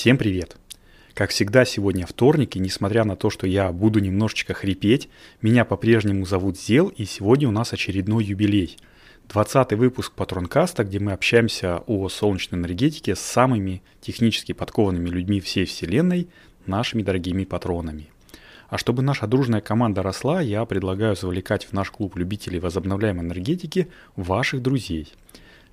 Всем привет! Как всегда, сегодня вторник, и несмотря на то, что я буду немножечко хрипеть, меня по-прежнему зовут Зел, и сегодня у нас очередной юбилей. 20 выпуск Патронкаста, где мы общаемся о солнечной энергетике с самыми технически подкованными людьми всей Вселенной, нашими дорогими патронами. А чтобы наша дружная команда росла, я предлагаю завлекать в наш клуб любителей возобновляемой энергетики ваших друзей –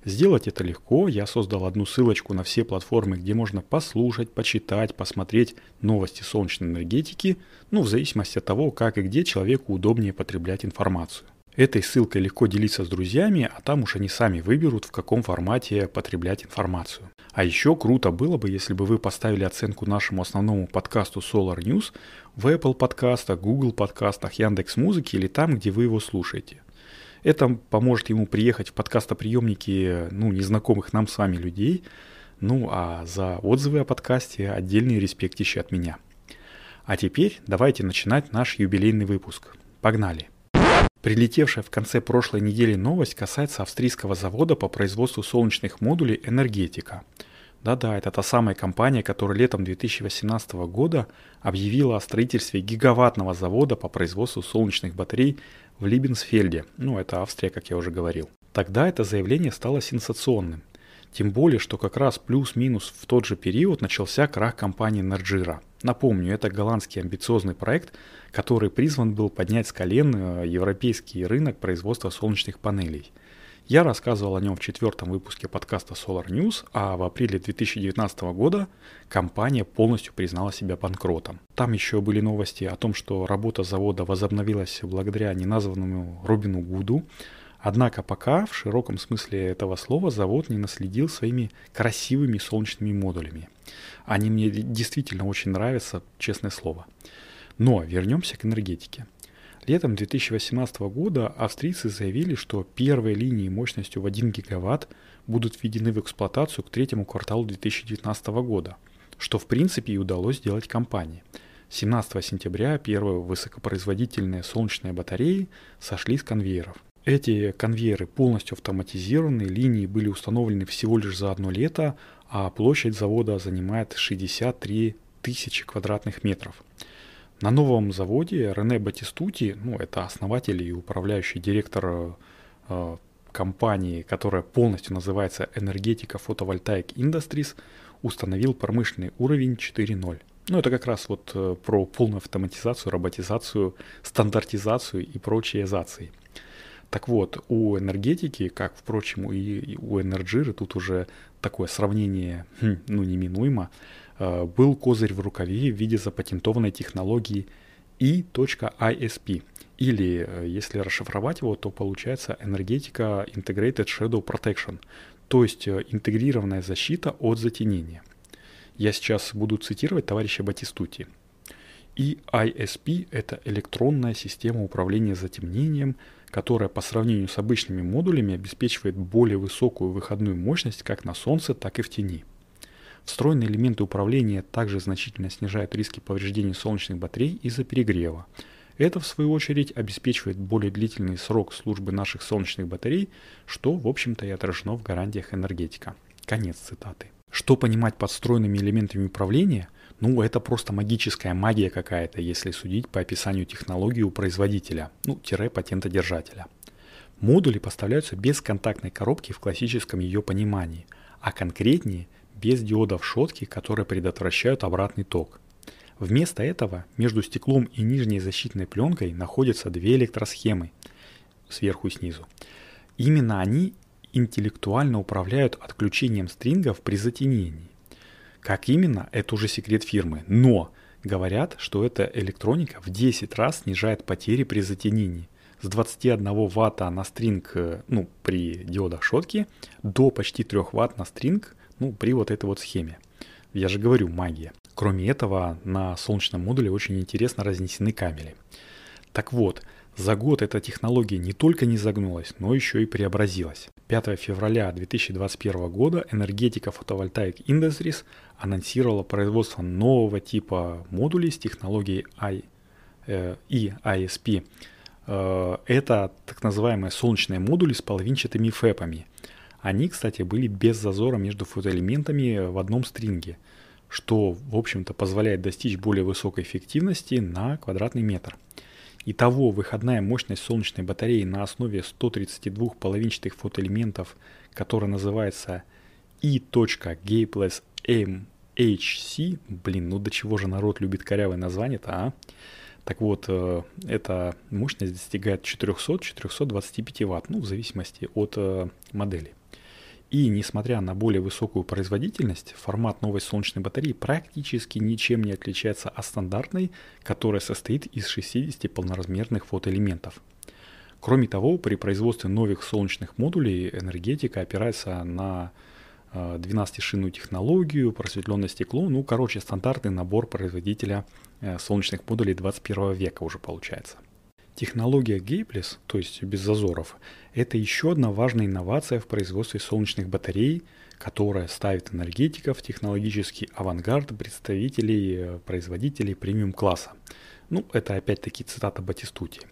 Сделать это легко. Я создал одну ссылочку на все платформы, где можно послушать, почитать, посмотреть новости солнечной энергетики, ну, в зависимости от того, как и где человеку удобнее потреблять информацию. Этой ссылкой легко делиться с друзьями, а там уж они сами выберут, в каком формате потреблять информацию. А еще круто было бы, если бы вы поставили оценку нашему основному подкасту Solar News в Apple подкастах, Google подкастах, Яндекс Музыки или там, где вы его слушаете. Это поможет ему приехать в подкастоприемники ну, незнакомых нам с вами людей. Ну а за отзывы о подкасте отдельный респектище от меня. А теперь давайте начинать наш юбилейный выпуск. Погнали! Прилетевшая в конце прошлой недели новость касается австрийского завода по производству солнечных модулей «Энергетика». Да-да, это та самая компания, которая летом 2018 года объявила о строительстве гигаваттного завода по производству солнечных батарей в Либенсфельде, ну это Австрия, как я уже говорил. Тогда это заявление стало сенсационным. Тем более, что как раз плюс-минус в тот же период начался крах компании Нарджира. Напомню, это голландский амбициозный проект, который призван был поднять с колен э, европейский рынок производства солнечных панелей. Я рассказывал о нем в четвертом выпуске подкаста Solar News, а в апреле 2019 года компания полностью признала себя банкротом. Там еще были новости о том, что работа завода возобновилась благодаря неназванному Робину Гуду, Однако пока в широком смысле этого слова завод не наследил своими красивыми солнечными модулями. Они мне действительно очень нравятся, честное слово. Но вернемся к энергетике. Летом 2018 года австрийцы заявили, что первые линии мощностью в 1 гигаватт будут введены в эксплуатацию к третьему кварталу 2019 года, что в принципе и удалось сделать компании. 17 сентября первые высокопроизводительные солнечные батареи сошли с конвейеров. Эти конвейеры полностью автоматизированы, линии были установлены всего лишь за одно лето, а площадь завода занимает 63 тысячи квадратных метров. На новом заводе Рене Батистути, ну это основатель и управляющий директор э, компании, которая полностью называется Энергетика Фотовольтаик Industries, установил промышленный уровень 4.0. Ну, это как раз вот э, про полную автоматизацию, роботизацию, стандартизацию и прочие азации. Так вот, у энергетики, как, впрочем, и у энерджиры, тут уже такое сравнение, хм, ну, неминуемо, был козырь в рукаве в виде запатентованной технологии E.ISP. Или, э, если расшифровать его, то получается энергетика Integrated Shadow Protection, то есть э, интегрированная защита от затенения. Я сейчас буду цитировать товарища Батистути. EISP – это электронная система управления затемнением, которая по сравнению с обычными модулями обеспечивает более высокую выходную мощность как на солнце, так и в тени – Встроенные элементы управления также значительно снижают риски повреждений солнечных батарей из-за перегрева. Это, в свою очередь, обеспечивает более длительный срок службы наших солнечных батарей, что, в общем-то, и отражено в гарантиях энергетика. Конец цитаты. Что понимать под встроенными элементами управления? Ну, это просто магическая магия какая-то, если судить по описанию технологии у производителя, ну, тире патентодержателя. Модули поставляются без контактной коробки в классическом ее понимании, а конкретнее – без диодов шотки, которые предотвращают обратный ток. Вместо этого между стеклом и нижней защитной пленкой находятся две электросхемы сверху и снизу. Именно они интеллектуально управляют отключением стрингов при затенении. Как именно, это уже секрет фирмы, но говорят, что эта электроника в 10 раз снижает потери при затенении с 21 ватта на стринг ну, при диодах шотки до почти 3 ватт на стринг ну, при вот этой вот схеме. Я же говорю, магия. Кроме этого, на солнечном модуле очень интересно разнесены кабели. Так вот, за год эта технология не только не загнулась, но еще и преобразилась. 5 февраля 2021 года энергетика Photovoltaic Industries анонсировала производство нового типа модулей с технологией I, э, EISP. Э, это так называемые солнечные модули с половинчатыми фэпами – они, кстати, были без зазора между фотоэлементами в одном стринге. что, в общем-то, позволяет достичь более высокой эффективности на квадратный метр. Итого, выходная мощность солнечной батареи на основе 132 половинчатых фотоэлементов, которая называется E.Gapeless MHC, блин, ну до чего же народ любит корявое название-то, а? Так вот, э, эта мощность достигает 400-425 Вт, ну, в зависимости от э, модели. И несмотря на более высокую производительность, формат новой солнечной батареи практически ничем не отличается от стандартной, которая состоит из 60 полноразмерных фотоэлементов. Кроме того, при производстве новых солнечных модулей энергетика опирается на 12-шинную э, технологию, просветленное стекло, ну, короче, стандартный набор производителя э, солнечных модулей 21 века уже получается. Технология Gapeless, то есть без зазоров, это еще одна важная инновация в производстве солнечных батарей, которая ставит энергетиков в технологический авангард представителей э, производителей премиум-класса. Ну, это опять-таки цитата Батистути.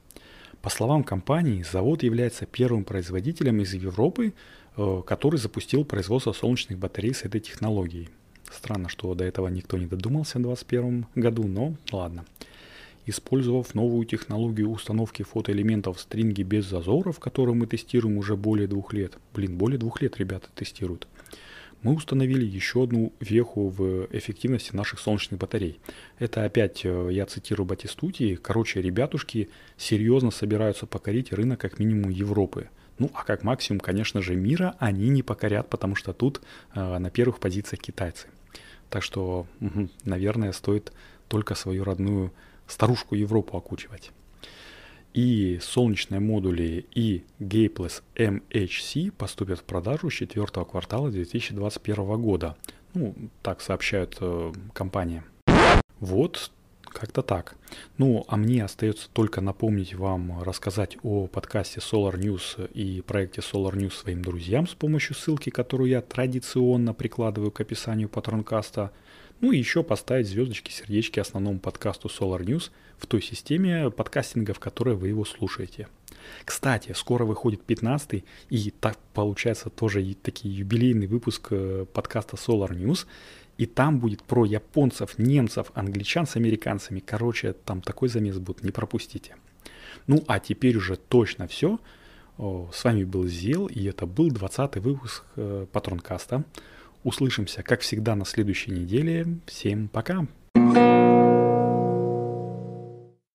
По словам компании, завод является первым производителем из Европы, э, который запустил производство солнечных батарей с этой технологией. Странно, что до этого никто не додумался в 2021 году, но ладно. Использовав новую технологию установки фотоэлементов в стринге без зазоров, которую мы тестируем уже более двух лет, блин, более двух лет ребята тестируют, мы установили еще одну веху в эффективности наших солнечных батарей. Это опять, э, я цитирую Батистути, короче, ребятушки серьезно собираются покорить рынок как минимум Европы. Ну, а как максимум, конечно же, мира они не покорят, потому что тут э, на первых позициях китайцы. Так что, угу, наверное, стоит только свою родную старушку Европу окучивать. И солнечные модули и Gapeless MHC поступят в продажу с четвертого квартала 2021 года. Ну, так сообщают э, компания. Вот как-то так. Ну, а мне остается только напомнить вам рассказать о подкасте Solar News и проекте Solar News своим друзьям с помощью ссылки, которую я традиционно прикладываю к описанию патронкаста – ну и еще поставить звездочки, сердечки основному подкасту Solar News в той системе подкастинга, в которой вы его слушаете. Кстати, скоро выходит 15 и так получается тоже и такие юбилейный выпуск э, подкаста Solar News. И там будет про японцев, немцев, англичан с американцами. Короче, там такой замес будет, не пропустите. Ну а теперь уже точно все. С вами был Зел, и это был 20 выпуск э, Патронкаста. Услышимся, как всегда, на следующей неделе. Всем пока! thank you